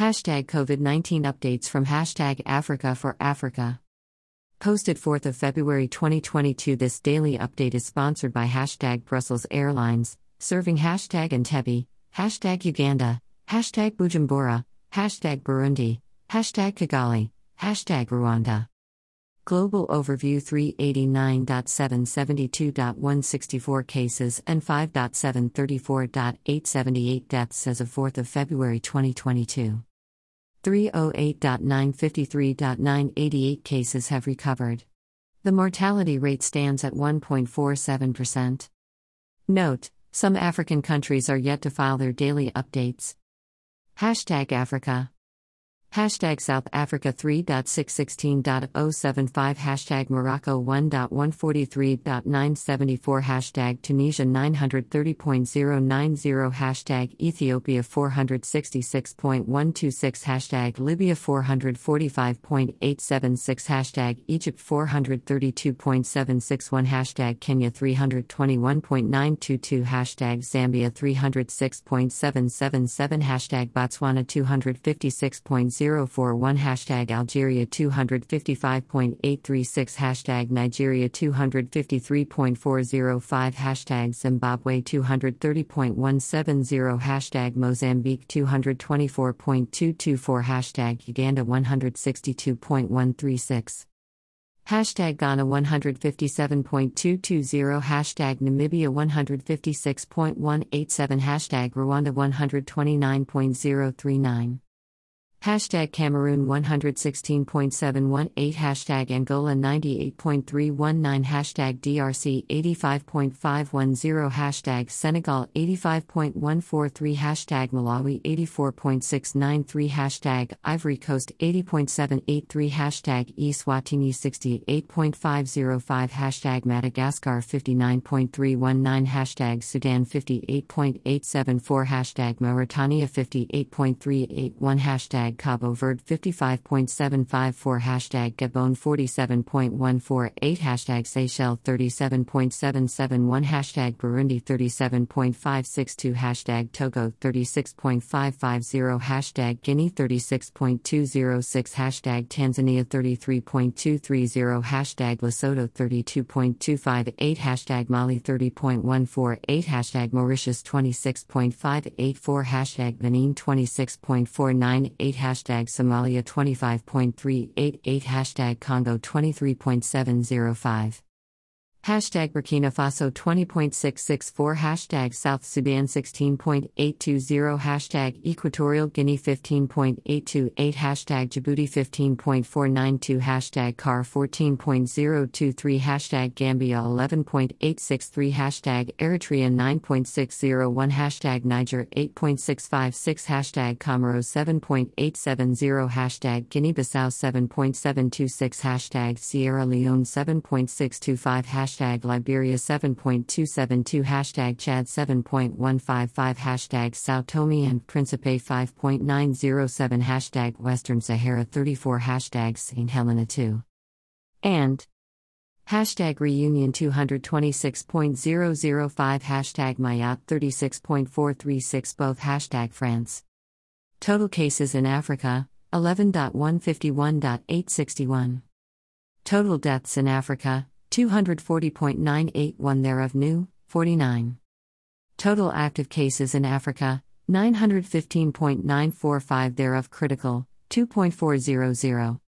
Hashtag COVID 19 updates from hashtag Africa for Africa. Posted 4th of February 2022. This daily update is sponsored by hashtag Brussels Airlines, serving hashtag Entebbe, hashtag Uganda, hashtag Bujumbura, hashtag Burundi, hashtag Kigali, hashtag Rwanda. Global Overview 389.772.164 cases and 5.734.878 deaths as of 4th of February 2022. 308.953.988 cases have recovered. The mortality rate stands at 1.47%. Note, some African countries are yet to file their daily updates. Hashtag Africa. Hashtag South Africa 3.616.075 Hashtag Morocco 1.143.974 Hashtag Tunisia 930.090 Hashtag Ethiopia 466.126 Hashtag Libya 445.876 Hashtag Egypt 432.761 Hashtag Kenya 321.922 Hashtag Zambia 306.777 Hashtag Botswana 256. 041 hashtag Algeria 255.836 hashtag Nigeria 253.405 hashtag Zimbabwe 230.170 hashtag Mozambique 224.224 hashtag Uganda 162.136 Hashtag Ghana 157.220 Hashtag Namibia 156.187 Hashtag Rwanda 129.039 Hashtag Cameroon 116.718 Hashtag Angola 98.319 Hashtag DRC 85.510 Hashtag Senegal 85.143 Hashtag Malawi 84.693 Hashtag Ivory Coast 80.783 Hashtag Eswatini 68.505 Hashtag Madagascar 59.319 Hashtag Sudan 58.874 Hashtag Mauritania 58.381 Hashtag hashtag Cabo Verde 55.754 hashtag Gabon 47.148 hashtag Seychelles 37.771 hashtag Burundi 37.562 hashtag Togo 36.550 hashtag Guinea 36.206 hashtag Tanzania 33.230 hashtag Lesotho 32.258 hashtag Mali 30.148 hashtag Mauritius 26.584 hashtag Benin 26.498 hashtag Somalia 25.388 hashtag Congo 23.705 Hashtag Burkina Faso 20.664 Hashtag South Sudan 16.820 Hashtag Equatorial Guinea 15.828 Hashtag Djibouti 15.492 Hashtag CAR 14.023 Hashtag Gambia 11.863 Hashtag Eritrea 9.601 Hashtag Niger 8.656 Hashtag Comoros 7.870 Hashtag Guinea-Bissau 7.726 Hashtag Sierra Leone 7.625 Hashtag hashtag Liberia 7.272 hashtag Chad 7.155 hashtag Sao Tome and Principe 5.907 hashtag Western Sahara 34 hashtag St. Helena 2 and Hashtag reunion 226.005 hashtag Mayotte 36.436 both hashtag France. Total cases in Africa 11.151.861. Total deaths in Africa 240.981 thereof new, 49. Total active cases in Africa, 915.945 thereof critical, 2.400.